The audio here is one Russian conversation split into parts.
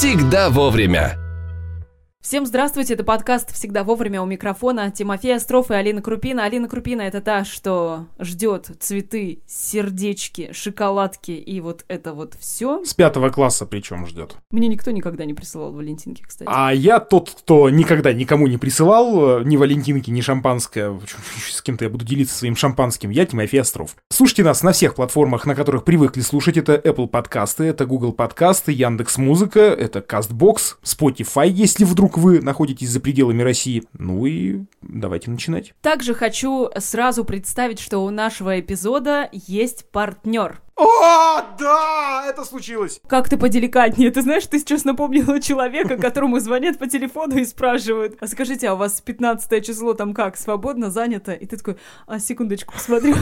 всегда вовремя. Всем здравствуйте, это подкаст «Всегда вовремя» у микрофона Тимофей Остров и Алина Крупина. Алина Крупина — это та, что ждет цветы, сердечки, шоколадки и вот это вот все. С пятого класса причем ждет. Мне никто никогда не присылал валентинки, кстати. А я тот, кто никогда никому не присылал э, ни валентинки, ни шампанское. С кем-то я буду делиться своим шампанским. Я Тимофей Остров. Слушайте нас на всех платформах, на которых привыкли слушать. Это Apple подкасты, это Google подкасты, Яндекс Музыка, это Castbox, Spotify, если вдруг вы находитесь за пределами России. Ну и давайте начинать. Также хочу сразу представить, что у нашего эпизода есть партнер. О, да, это случилось. Как ты поделикатнее? Ты знаешь, ты сейчас напомнила человека, которому звонят по телефону и спрашивают, а скажите, а у вас 15 число там как, свободно, занято? И ты такой, а секундочку, посмотрю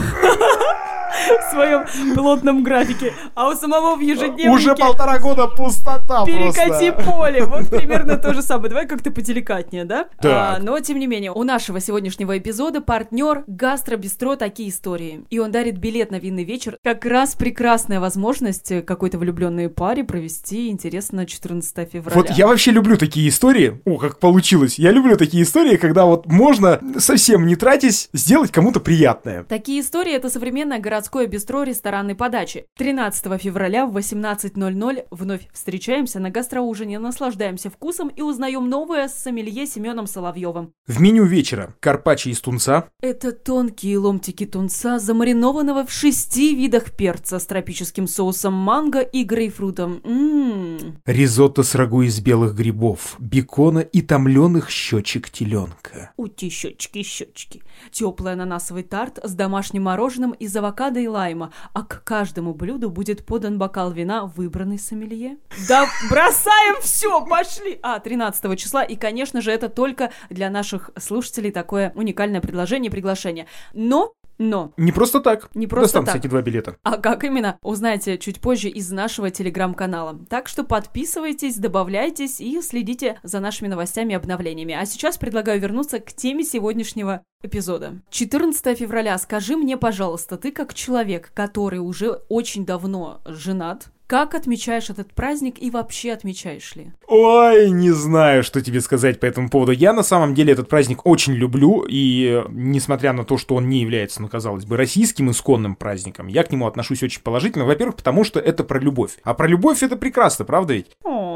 в своем плотном графике. А у самого в ежедневнике... Уже полтора года пустота Перекати поле. Вот примерно то же самое. Давай как-то поделикатнее, да? Да. А, но, тем не менее, у нашего сегодняшнего эпизода партнер гастробистро «Такие истории». И он дарит билет на винный вечер как раз прекрасная возможность какой-то влюбленной паре провести интересно 14 февраля. Вот я вообще люблю такие истории. О, как получилось. Я люблю такие истории, когда вот можно, совсем не тратясь, сделать кому-то приятное. Такие истории – это современное городское бистро ресторанной подачи. 13 февраля в 18.00 вновь встречаемся на гастроужине, наслаждаемся вкусом и узнаем новое с сомелье Семеном Соловьевым. В меню вечера карпаччо из тунца, Это тонкие ломтики тунца, замаринованного в шести видах перца с тропическим соусом манго и грейпфрутом. Ммм. ризотто с рагу из белых грибов, бекона и томленых щечек теленка. Ути, щечки, щечки. Теплый ананасовый тарт с домашним мороженым из авокадо и лайма, а к каждому блюду будет подан бокал вина, выбранный сомелье. Да бросаем все, пошли! А, 13 числа, и, конечно же, это только для наших слушателей такое уникальное предложение, приглашение. Но, но, Не просто так. Не просто Достанутся так. эти два билета. а как именно, узнаете чуть позже из нашего телеграм-канала. Так что подписывайтесь, добавляйтесь и следите за нашими новостями и обновлениями. А сейчас предлагаю вернуться к теме сегодняшнего эпизода. 14 февраля. Скажи мне, пожалуйста, ты как человек, который уже очень давно женат, как отмечаешь этот праздник и вообще отмечаешь ли? Ой, не знаю, что тебе сказать по этому поводу. Я на самом деле этот праздник очень люблю, и несмотря на то, что он не является, ну, казалось бы, российским исконным праздником, я к нему отношусь очень положительно. Во-первых, потому что это про любовь. А про любовь это прекрасно, правда ведь? О,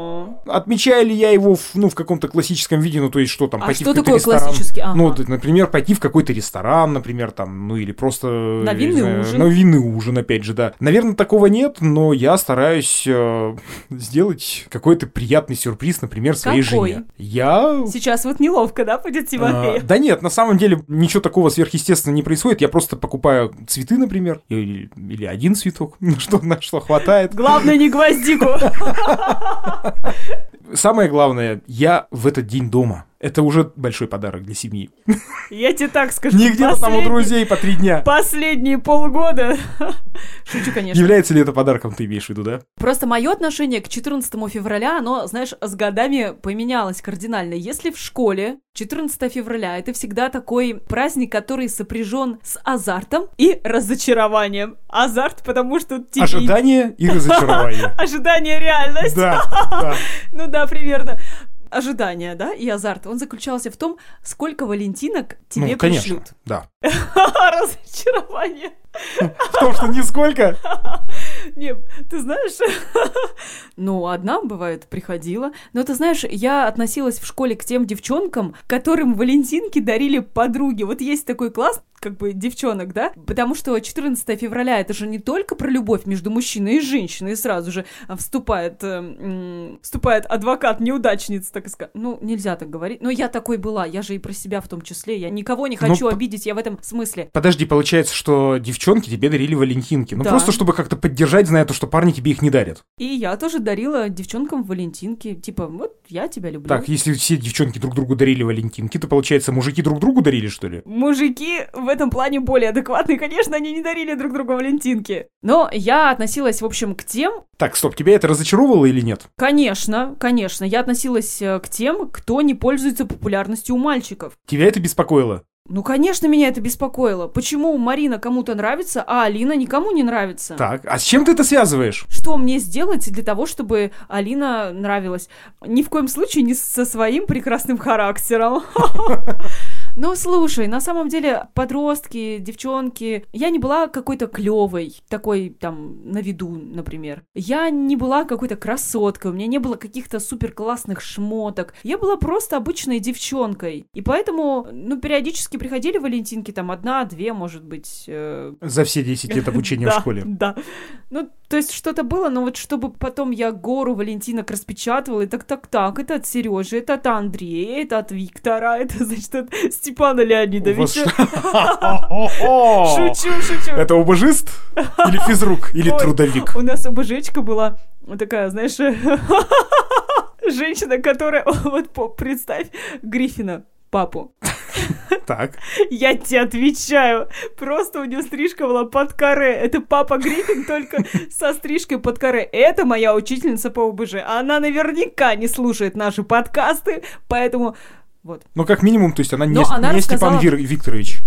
Отмечаю ли я его в, ну, в каком-то классическом виде, ну, то есть что там, А пойти что в какой-то такое ресторан? классический? Ага. Ну, например, пойти в какой-то ресторан, например, там, ну, или просто... На винный знаю, ужин. На винный ужин, опять же, да. Наверное, такого нет, но я стараюсь э, сделать какой-то приятный сюрприз, например, своей Какой? жене. Я... Сейчас вот неловко, да, будет а, Тимофей? да нет, на самом деле ничего такого сверхъестественного не происходит. Я просто покупаю цветы, например, или, или один цветок, на что, на что хватает. Главное, не гвоздику. Самое главное, я в этот день дома. Это уже большой подарок для семьи. Я тебе так скажу. Не где-то там у друзей по три дня. Последние полгода. Шучу, конечно. Является ли это подарком, ты имеешь в виду, да? Просто мое отношение к 14 февраля, оно, знаешь, с годами поменялось кардинально. Если в школе 14 февраля это всегда такой праздник, который сопряжен с азартом и разочарованием. Азарт, потому что тебе... Ожидание и разочарование. Ожидание, реальность. Да, да. Ну да, примерно. Ожидание, да, и азарт, он заключался в том, сколько валентинок тебе Ну, конечно, пришлют. да. Разочарование. В том, что нисколько. Не, ты знаешь, ну, одна, бывает, приходила. Но ты знаешь, я относилась в школе к тем девчонкам, которым валентинки дарили подруги. Вот есть такой класс, как бы, девчонок, да? Потому что 14 февраля это же не только про любовь между мужчиной и женщиной. И сразу же вступает, э, вступает адвокат неудачниц, так сказать. Ну, нельзя так говорить. Но я такой была, я же и про себя в том числе. Я никого не Ну, хочу п- обидеть, я в этом смысле. Подожди, получается, что девчонки тебе дарили валентинки. Ну, Да. просто чтобы как-то поддержать, зная то, что парни тебе их не дарят. И я тоже дарила девчонкам валентинки. Типа, вот я тебя люблю. Так, если все девчонки друг другу дарили валентинки, то, получается, мужики друг другу дарили, что ли? Мужики в этом плане более адекватные, конечно, они не дарили друг другу валентинки. Но я относилась, в общем, к тем, Так, стоп, тебя это разочаровывало или нет? конечно, конечно, я относилась э, к тем, кто не пользуется популярностью у мальчиков. Тебя это беспокоило? Ну, конечно, меня это беспокоило. Почему Марина кому-то нравится, а Алина никому не нравится? Так, а с чем ты это связываешь? Что мне сделать для того, чтобы Алина нравилась? Ни в коем случае не со своим прекрасным характером. Ну, слушай, на самом деле подростки, девчонки, я не была какой-то клевой, такой там на виду, например. Я не была какой-то красоткой, у меня не было каких-то супер классных шмоток. Я была просто обычной девчонкой. И поэтому, ну, периодически приходили валентинки, там одна, две, может быть. Э... За все 10 лет обучения в школе. Да. Ну, то есть что-то было, но вот чтобы потом я гору валентинок распечатывала, и так-так-так, это от Сережи, это от Андрея, это от Виктора, это, значит, от Степана Леонидовича. Шучу, шучу. Это обожист? Или физрук? Или трудовик? У нас обожечка была такая, знаешь, женщина, которая, вот представь, Гриффина, папу. Так. Я тебе отвечаю. Просто у нее стрижка была под каре. Это папа Гриффин, только со стрижкой под каре. Это моя учительница по ОБЖ. Она наверняка не слушает наши подкасты, поэтому вот. Ну, как минимум, то есть она не, она не рассказала... Степан Вир... Викторович.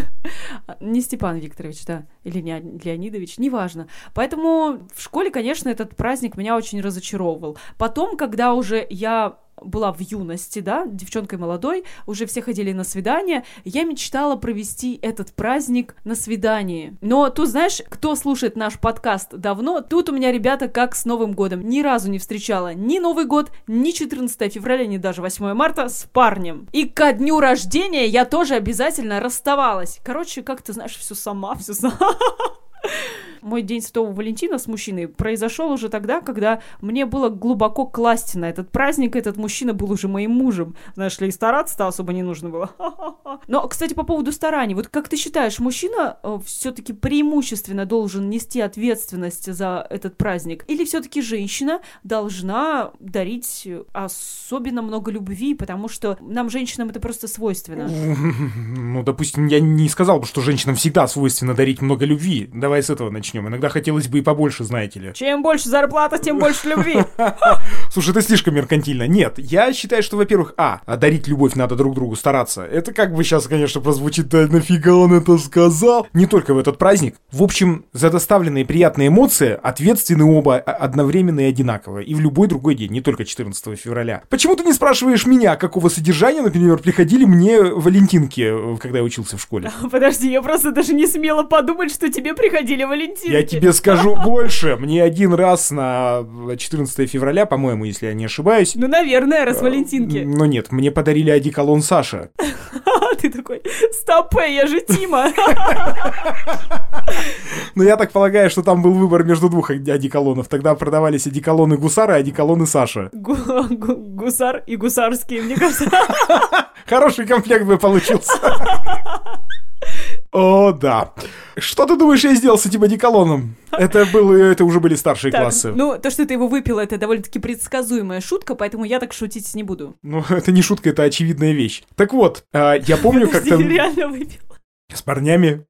не Степан Викторович, да, или не Леонидович, неважно. Поэтому в школе, конечно, этот праздник меня очень разочаровывал. Потом, когда уже я была в юности, да, девчонкой молодой, уже все ходили на свидания, я мечтала провести этот праздник на свидании. Но тут, знаешь, кто слушает наш подкаст давно, тут у меня, ребята, как с Новым годом. Ни разу не встречала ни Новый год, ни 14 февраля, ни даже 8 марта с парнем. И ко дню рождения я тоже обязательно расставалась. Короче, как ты знаешь, все сама, все сама. Мой день Святого Валентина с мужчиной произошел уже тогда, когда мне было глубоко класть на этот праздник. Этот мужчина был уже моим мужем. Знаешь ли, и стараться-то особо не нужно было. Но, кстати, по поводу стараний. Вот как ты считаешь, мужчина э, все-таки преимущественно должен нести ответственность за этот праздник? Или все-таки женщина должна дарить особенно много любви, потому что нам, женщинам, это просто свойственно? Ну, допустим, я не сказал бы, что женщинам всегда свойственно дарить много любви. Давай с этого начнем начнем. Иногда хотелось бы и побольше, знаете ли. Чем больше зарплата, тем больше любви. Слушай, это слишком меркантильно. Нет, я считаю, что, во-первых, а, дарить любовь надо друг другу, стараться. Это как бы сейчас, конечно, прозвучит, да нафига он это сказал. Не только в этот праздник. В общем, за доставленные приятные эмоции ответственны оба одновременно и одинаково. И в любой другой день, не только 14 февраля. Почему ты не спрашиваешь меня, какого содержания, например, приходили мне валентинки, когда я учился в школе? Подожди, я просто даже не смела подумать, что тебе приходили валентинки валентинки. Я тебе скажу больше. Мне один раз на 14 февраля, по-моему, если я не ошибаюсь. Ну, наверное, раз валентинки. Ну нет, мне подарили одеколон Саша. Ты такой, стопэ, я же Тима. Ну, я так полагаю, что там был выбор между двух одеколонов. Тогда продавались одеколоны Гусара и одеколоны Саша. Гусар и гусарские, мне кажется. Хороший комплект бы получился. О, да. Что ты думаешь, я сделал с этим одеколоном? Это, было, это уже были старшие так, классы. Ну, то, что ты его выпил, это довольно-таки предсказуемая шутка, поэтому я так шутить не буду. Ну, это не шутка, это очевидная вещь. Так вот, а, я помню, как там... реально выпил. С парнями.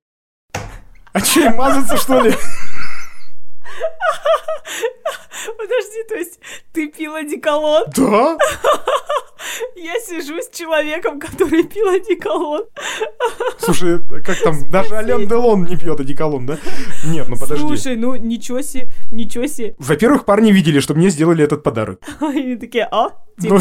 А че, мазаться, что ли? Подожди, то есть ты пил одеколон? Да. Я сижу с человеком, который пил одеколон. Слушай, как там, даже Ален Делон не пьет одеколон, да? Нет, ну подожди. Слушай, ну ничего себе, ничего себе. Во-первых, парни видели, что мне сделали этот подарок. Они такие, а? Ну,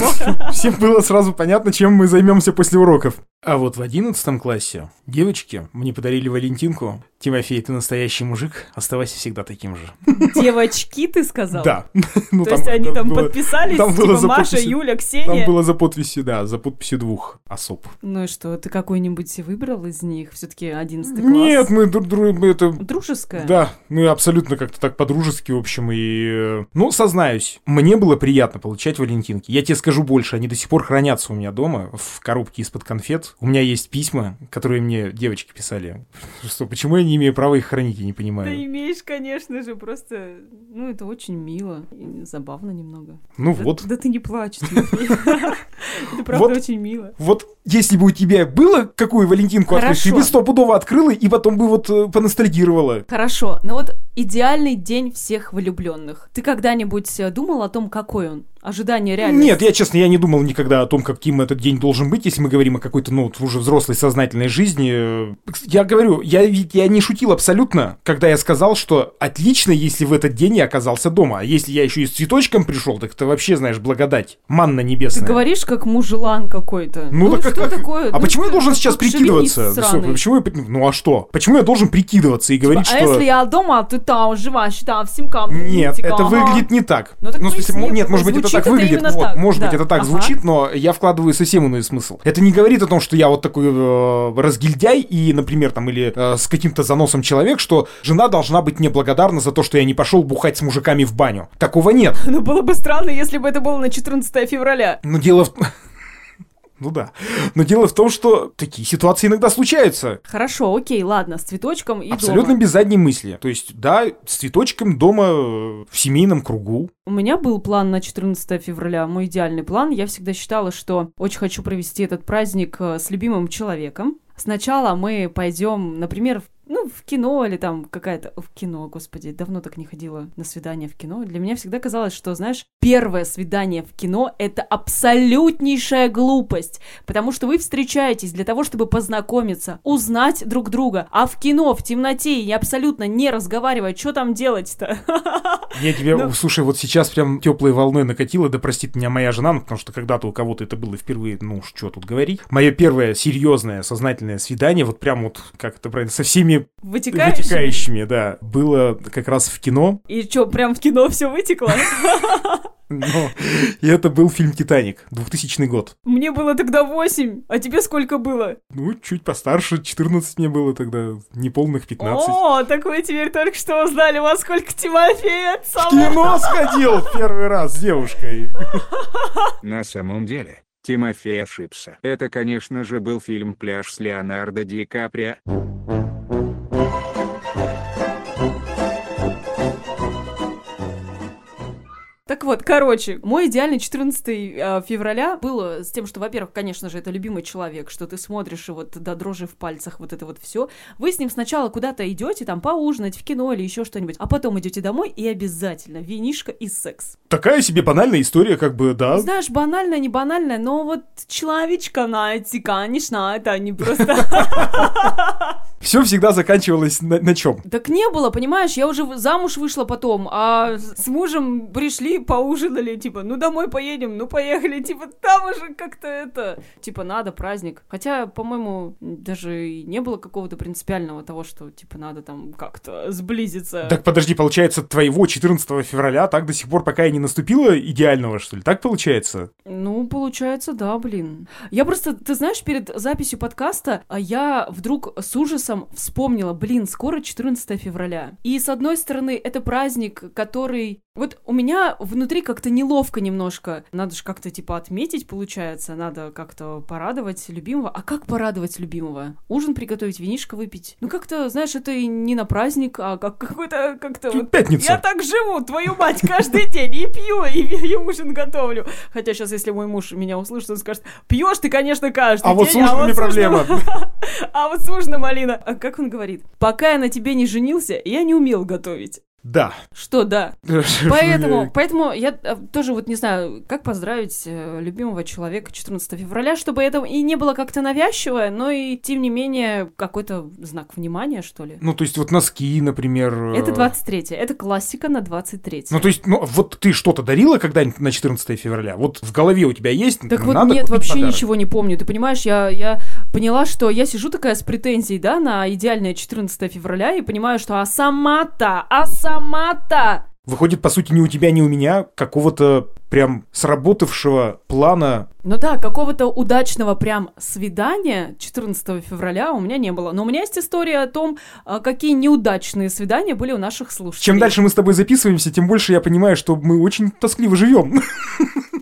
всем было сразу понятно, чем мы займемся после уроков. А вот в одиннадцатом классе девочки мне подарили Валентинку. Тимофей, ты настоящий мужик, оставайся всегда таким же. Девочки, ты сказал? Да. Ну, То там, есть они там, там было, подписались, там типа было Маша, Юля, Ксения? Там было за подписью, да, за подписью двух особ. Ну и что, ты какой-нибудь выбрал из них? все таки одиннадцатый класс? Нет, мы друг. Это... Дружеское? Да, мы абсолютно как-то так по-дружески, в общем, и... Ну, сознаюсь, мне было приятно получать Валентинки. Я тебе скажу больше, они до сих пор хранятся у меня дома в коробке из-под конфет. У меня есть письма, которые мне девочки писали. Что, почему я не имею права их хранить, я не понимаю. Да имеешь, конечно же, просто... Ну, это очень мило и забавно немного. Ну вот. Да ты не плачь, Это правда очень мило. Вот если бы у тебя было какую Валентинку открыть, ты бы стопудово открыла и потом бы вот э, поностальгировала. Хорошо, но вот идеальный день всех влюбленных. Ты когда-нибудь э, думал о том, какой он? Ожидание реальности. Нет, я, честно, я не думал никогда о том, каким этот день должен быть, если мы говорим о какой-то, ну, уже взрослой сознательной жизни. Я говорю, я, я не шутил абсолютно, когда я сказал, что отлично, если в этот день я оказался дома. А если я еще и с цветочком пришел, так это вообще, знаешь, благодать. Манна небесная. Ты говоришь, как мужелан какой-то. Ну, так что как- такое? А Ну, почему я должен сейчас прикидываться? сраный. Почему я... Ну а что? Почему я должен прикидываться и говорить, а что... если я дома, а ты там живешь, там, в Симкам. Нет, это выглядит не так. Ну, так в смысле, поясни, мо- нет, может быть, это так это выглядит. Вот, так, может быть, да. это так Ага. звучит, но я вкладываю совсем иной смысл. Это не говорит о том, что я вот такой э, разгильдяй и, например, там, или э, с каким-то заносом человек, что жена должна быть мне благодарна за то, что я не пошел бухать с мужиками в баню. Такого нет. Ну, было бы странно, если бы это было на 14 февраля. Но дело в... Ну да. Но дело в том, что такие ситуации иногда случаются. Хорошо, окей, ладно, с цветочком и Абсолютно дома. без задней мысли. То есть, да, с цветочком дома э, в семейном кругу. У меня был план на 14 февраля, мой идеальный план. Я всегда считала, что очень хочу провести этот праздник э, с любимым человеком. Сначала мы пойдем, например, в ну, в кино или там какая-то... В кино, господи, давно так не ходила на свидание в кино. Для меня всегда казалось, что, знаешь, первое свидание в кино — это абсолютнейшая глупость, потому что вы встречаетесь для того, чтобы познакомиться, узнать друг друга, а в кино, в темноте и абсолютно не разговаривать, что там делать-то? Я тебе, Ну. слушай, вот сейчас прям теплой волной накатило, да простит меня моя жена, ну, потому что когда-то у кого-то это было впервые, ну, что тут говорить. Мое первое серьезное сознательное свидание, вот прям вот, как это правильно, со всеми Вытекающий? вытекающими, да, было как раз в кино, И что, прям в кино все вытекло? но и это был фильм «Титаник», 2000 год. Мне было тогда 8, а тебе сколько было? Ну, чуть постарше, 14 мне было тогда, неполных 15. О, так вы теперь только что узнали, во сколько Тимофей В отцом. кино сходил первый раз с девушкой. На самом деле, Тимофей ошибся. Это, конечно же, был фильм «Пляж» с Леонардо Ди Каприо. Вот, короче, мой идеальный 14 э, февраля было с тем, что, во-первых, конечно же, это любимый человек, что ты смотришь и вот до дрожи в пальцах вот это вот все. Вы с ним сначала куда-то идете, там поужинать в кино или еще что-нибудь, а потом идете домой и обязательно винишка и секс. Такая себе банальная история, как бы, да. Знаешь, банальная, не банальная, но вот человечка найти, конечно, это не просто... Все всегда заканчивалось на, на чем? Так не было, понимаешь, я уже замуж вышла потом, а с мужем пришли, поужинали, типа, ну домой поедем, ну поехали, типа, там уже как-то это, типа, надо праздник. Хотя, по-моему, даже и не было какого-то принципиального того, что, типа, надо там как-то сблизиться. Так подожди, получается, твоего 14 февраля так до сих пор, пока и не наступило идеального, что ли? Так получается? Ну, получается, да, блин. Я просто, ты знаешь, перед записью подкаста а, я вдруг с ужасом вспомнила, блин, скоро 14 февраля. И с одной стороны, это праздник, который... Вот у меня внутри как-то неловко немножко. Надо же как-то, типа, отметить, получается. Надо как-то порадовать любимого. А как порадовать любимого? Ужин приготовить, винишко выпить? Ну, как-то, знаешь, это не на праздник, а как какой-то, как-то... вот Пятница. я так живу, твою мать, каждый день и пью, и, и ужин готовлю. Хотя сейчас, если мой муж меня услышит, он скажет, пьешь ты, конечно, каждый А день. вот с ужинами с проблема. ужином- А вот с ужином, Алина, а как он говорит? Пока я на тебе не женился, я не умел готовить. Да. Что, да. Поэтому, поэтому я э, тоже вот не знаю, как поздравить э, любимого человека 14 февраля, чтобы это и не было как-то навязчиво, но и, тем не менее, какой-то знак внимания, что ли. Ну, то есть вот носки, например. Это э, 23 это классика на 23 Ну, то есть, ну, вот ты что-то дарила когда-нибудь на 14 февраля? Вот в голове у тебя есть? Так вот нет, вообще подарок. ничего не помню. Ты понимаешь, я, я поняла, что я сижу такая с претензией, да, на идеальное 14 февраля и понимаю, что а сама-то, а сама-то... Выходит, по сути, ни у тебя, ни у меня какого-то прям сработавшего плана. Ну да, какого-то удачного прям свидания 14 февраля у меня не было. Но у меня есть история о том, а, какие неудачные свидания были у наших слушателей. Чем дальше мы с тобой записываемся, тем больше я понимаю, что мы очень тоскливо живем.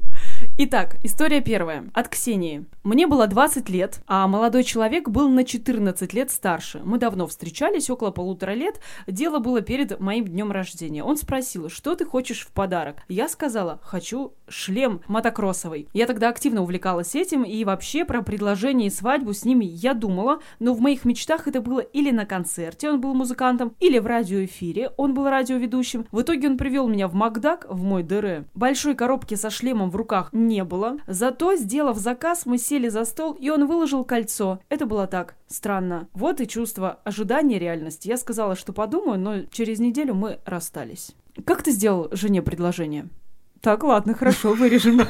Итак, история первая. От Ксении. Мне было 20 лет, а молодой человек был на 14 лет старше. Мы давно встречались, около полутора лет. Дело было перед моим днем рождения. Он спросил, что ты хочешь в подарок? Я сказала, хочу шлем мотокроссовый. Я тогда активно увлекалась этим, и вообще про предложение и свадьбу с ними я думала, но в моих мечтах это было или на концерте, он был музыкантом, или в радиоэфире, он был радиоведущим. В итоге он привел меня в Макдак, в мой ДР. Большой коробки со шлемом в руках не было. Зато, сделав заказ, мы сели за стол, и он выложил кольцо. Это было так. Странно. Вот и чувство ожидания реальности. Я сказала, что подумаю, но через неделю мы расстались. Как ты сделал жене предложение? Так, ладно, хорошо, вырежем.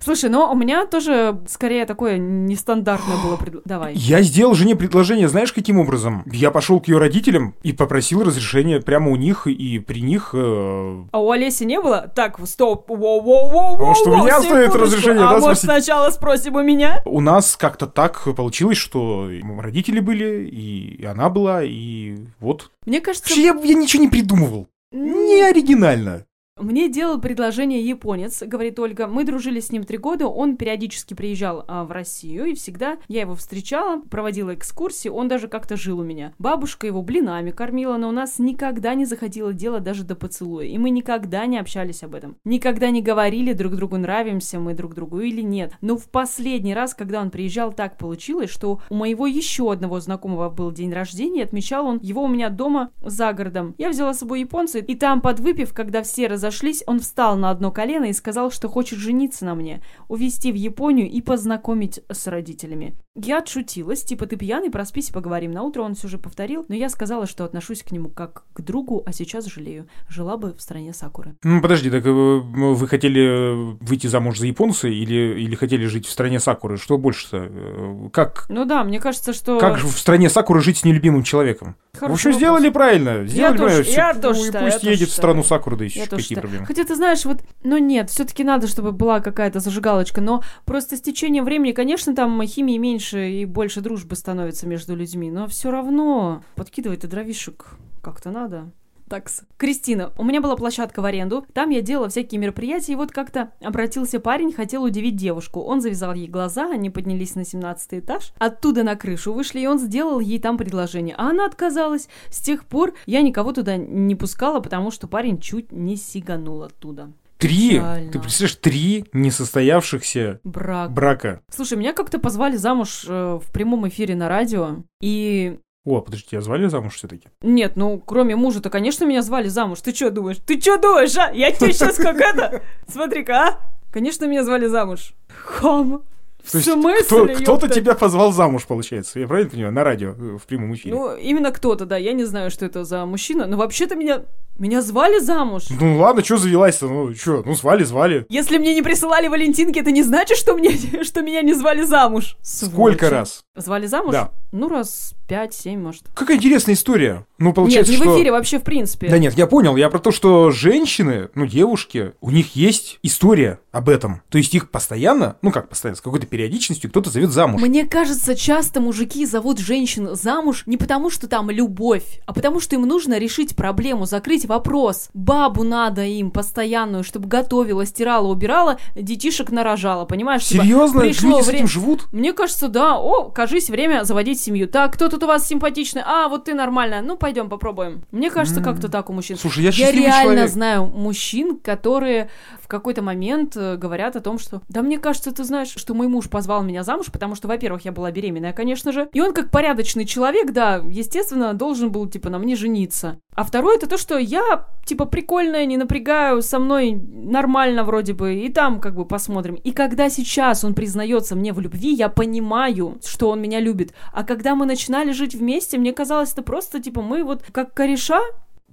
Слушай, но у меня тоже скорее такое нестандартное было предложение. Давай. Я сделал жене предложение, знаешь, каким образом? Я пошел к ее родителям и попросил разрешения прямо у них и при них. э, А у Олеси не было? Так, стоп. Воу-воу-воу. А может, у меня стоит разрешение, А да, может, сначала спросим у меня? У нас как-то так получилось, что родители были, и она была, и вот. Мне кажется, Вообще, я, я ничего не придумывал. Не оригинально. Мне делал предложение японец, говорит Ольга. Мы дружили с ним три года, он периодически приезжал а, в Россию, и всегда я его встречала, проводила экскурсии, он даже как-то жил у меня. Бабушка его блинами кормила, но у нас никогда не заходило дело даже до поцелуя, и мы никогда не общались об этом. Никогда не говорили друг другу, нравимся мы друг другу или нет. Но в последний раз, когда он приезжал, так получилось, что у моего еще одного знакомого был день рождения, отмечал он его у меня дома за городом. Я взяла с собой японца, и там, подвыпив, когда все разошлись, он встал на одно колено и сказал, что хочет жениться на мне, увезти в Японию и познакомить с родителями. Я отшутилась, типа, ты пьяный, проспись и поговорим. На утро он все же повторил, но я сказала, что отношусь к нему как к другу, а сейчас жалею. Жила бы в стране Сакуры. Ну, подожди, так э, вы хотели э, выйти замуж за японца или, или хотели жить в стране Сакуры? Что больше-то? Э, Как, Ну да, мне кажется, что... как же в стране Сакуры жить с нелюбимым человеком? Хороший в общем, вопрос. сделали правильно. Сделали тоже- правильно. Всё, я тоже Пусть я тоже едет в страну Сакуры, да еще Я проблемы. Хотя ты знаешь, вот, ну нет, все-таки надо, чтобы была какая-то зажигалочка, но просто с течением времени, конечно, там химии меньше и больше дружбы становится между людьми, но все равно подкидывать-то дровишек как-то надо. Такс. Кристина, у меня была площадка в аренду, там я делала всякие мероприятия, и вот как-то обратился парень, хотел удивить девушку. Он завязал ей глаза, они поднялись на 17 этаж, оттуда на крышу вышли, и он сделал ей там предложение. А она отказалась. С тех пор я никого туда не пускала, потому что парень чуть не сиганул оттуда. Три, Печально. ты представляешь, три несостоявшихся Брак. брака. Слушай, меня как-то позвали замуж э, в прямом эфире на радио, и О, подожди, тебя звали замуж все-таки? Нет, ну, кроме мужа-то, конечно, меня звали замуж. Ты что думаешь? Ты что думаешь, а? Я тебе сейчас как это? Смотри-ка, а? Конечно, меня звали замуж. Хам. То есть смысле, кто, кто-то тебя позвал замуж, получается. Я правильно понимаю? На радио, э, в прямом эфире. Ну, именно кто-то, да. Я не знаю, что это за мужчина, но вообще-то меня... Меня звали замуж. Ну ладно, что завелась-то? Ну что, ну звали, звали. Если мне не присылали Валентинки, это не значит, что, мне, что меня не звали замуж. Сколько Сволочи. раз? Звали замуж? Да. Ну, раз пять-семь, может. Какая интересная история. Ну, Нет, получается, не что... в эфире, вообще в принципе. Да нет, я понял. Я про то, что женщины, ну, девушки, у них есть история об этом. То есть их постоянно, ну как постоянно, с какой-то периодичностью кто-то зовет замуж. Мне кажется, часто мужики зовут женщин замуж не потому, что там любовь, а потому, что им нужно решить проблему, закрыть вопрос. Бабу надо им постоянную, чтобы готовила, стирала, убирала, детишек нарожала, понимаешь? Типа, Серьезно? пришло Люди с вре- этим живут? Мне кажется, да. О, кажись, время заводить семью. Так, кто тут у вас симпатичный? А, вот ты нормальная. Ну, пойдем попробуем. Мне кажется, М. как-то так у мужчин. Слушай, я Я реально человек. знаю мужчин, которые в какой-то момент э, говорят о том, что да мне кажется, ты знаешь, что мой муж позвал меня замуж, потому что, во-первых, я была беременная, конечно же, и он как порядочный человек, да, естественно, должен был, типа, на мне жениться. А второе, это то, что я, типа, прикольная, не напрягаю, со мной нормально вроде бы, и там как бы посмотрим. И когда сейчас он признается мне в любви, я понимаю, что он меня любит. А когда мы начинали жить вместе, мне казалось, это просто, типа, мы вот как кореша,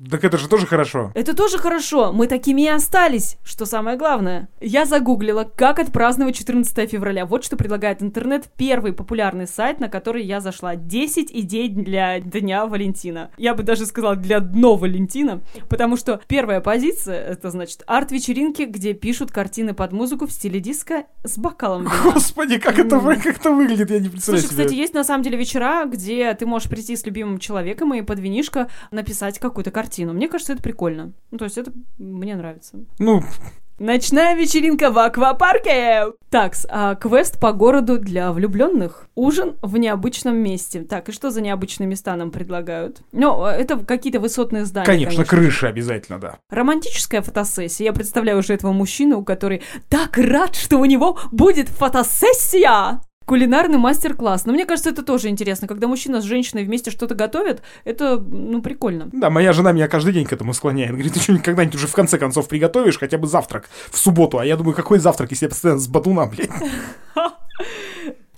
Так это же тоже хорошо. это тоже хорошо, мы такими и остались, что самое главное. Я загуглила, как отпраздновать 14 февраля. Вот что предлагает интернет, первый популярный сайт, на который я зашла. 10 идей для Дня Валентина. Я бы даже сказала, для дно Валентина, потому что первая позиция, это значит арт-вечеринки, где пишут картины под музыку в стиле диска с бокалом вина. Господи, как это, как это выглядит, я не представляю Слушай, себе. кстати, есть на самом деле вечера, где ты можешь прийти с любимым человеком и под винишко написать какую-то картину. Мне кажется, это прикольно. Ну, то есть это мне нравится. Ну, Ночная вечеринка в аквапарке! Такс, а квест по городу для влюбленных. Ужин в необычном месте. Так, и что за необычные места нам предлагают? Ну, это какие-то высотные здания. Конечно, крыша обязательно, да. Романтическая фотосессия. Я представляю уже этого мужчину, который так рад, что у него будет фотосессия! Кулинарный мастер-класс. Но мне кажется, это тоже интересно. Когда мужчина с женщиной вместе что-то готовят, это, ну, прикольно. Да, моя жена меня каждый день к этому склоняет. Говорит, ты что, никогда-нибудь уже в конце концов приготовишь хотя бы завтрак в субботу? А я думаю, какой завтрак, если я постоянно с батуна, блядь?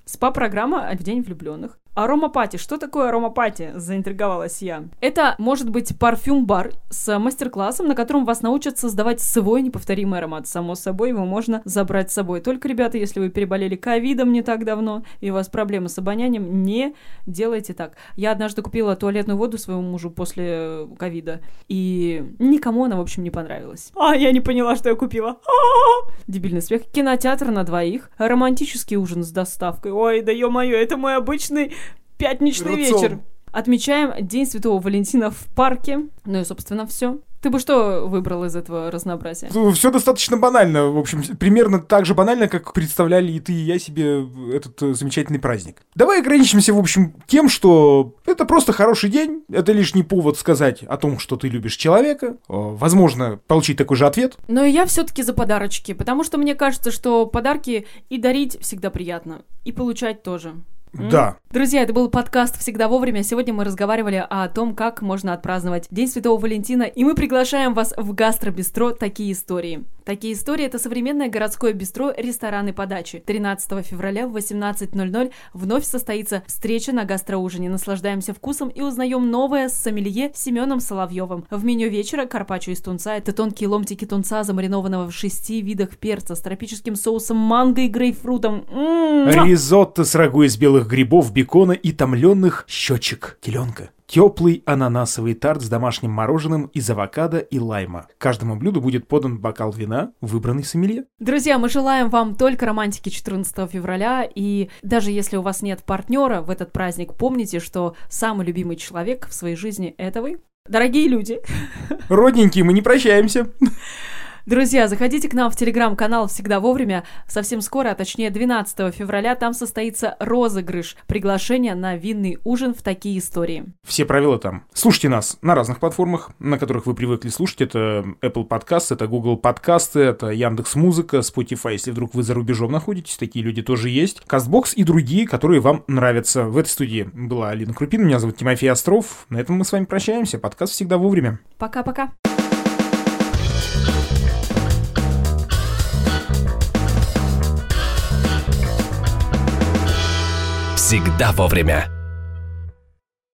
Спа-программа в День влюбленных. Аромапати. Что такое аромапати? Заинтриговалась я. Это может быть парфюм-бар с мастер-классом, на котором вас научат создавать свой неповторимый аромат. Само собой, его можно забрать с собой. Только, ребята, если вы переболели ковидом не так давно, и у вас проблемы с обонянием, не делайте так. Я однажды купила туалетную воду своему мужу после ковида, и никому она, в общем, не понравилась. А, я не поняла, что я купила. Дебильный смех. Кинотеатр на двоих. Романтический ужин с доставкой. Ой, да ё-моё, это мой обычный пятничный Рацион. вечер. Отмечаем День Святого Валентина в парке. Ну и, собственно, все. Ты бы что выбрал из этого разнообразия? Все достаточно банально, в общем, примерно так же банально, как представляли и ты, и я себе этот э, замечательный праздник. Давай ограничимся, в общем, тем, что это просто хороший день, это лишний повод сказать о том, что ты любишь человека, э, возможно, получить такой же ответ. Но я все-таки за подарочки, потому что мне кажется, что подарки и дарить всегда приятно, и получать тоже. Да. Друзья, это был подкаст «Всегда вовремя». Сегодня мы разговаривали о том, как можно отпраздновать День Святого Валентина, и мы приглашаем вас в гастробистро «Такие истории». «Такие истории» — это современное городское бистро, ресторан и подачи. 13 февраля в 18.00 вновь состоится встреча на гастроужине. Наслаждаемся вкусом и узнаем новое с сомелье Семеном Соловьевым. В меню вечера карпаччо из тунца — это тонкие ломтики тунца, замаринованного в шести видах перца с тропическим соусом манго и грейпфрутом. М-м-м. Ризотто с рагу из белых грибов, бекона и томленных щечек теленка. Теплый ананасовый тарт с домашним мороженым из авокадо и лайма. Каждому блюду будет подан бокал вина, выбранный сомелье. Друзья, мы желаем вам только романтики 14 февраля, и даже если у вас нет партнера в этот праздник, помните, что самый любимый человек в своей жизни — это вы. Дорогие люди, Родненькие, мы не прощаемся. Друзья, заходите к нам в телеграм-канал «Всегда вовремя». Совсем скоро, а точнее 12 февраля, там состоится розыгрыш приглашения на винный ужин в такие истории. Все правила там. Слушайте нас на разных платформах, на которых вы привыкли слушать. Это Apple Podcast, это Google подкасты, это Яндекс Музыка, Spotify, если вдруг вы за рубежом находитесь, такие люди тоже есть. Castbox и другие, которые вам нравятся. В этой студии была Алина Крупина, меня зовут Тимофей Остров. На этом мы с вами прощаемся. Подкаст всегда вовремя. Пока-пока. Всегда вовремя.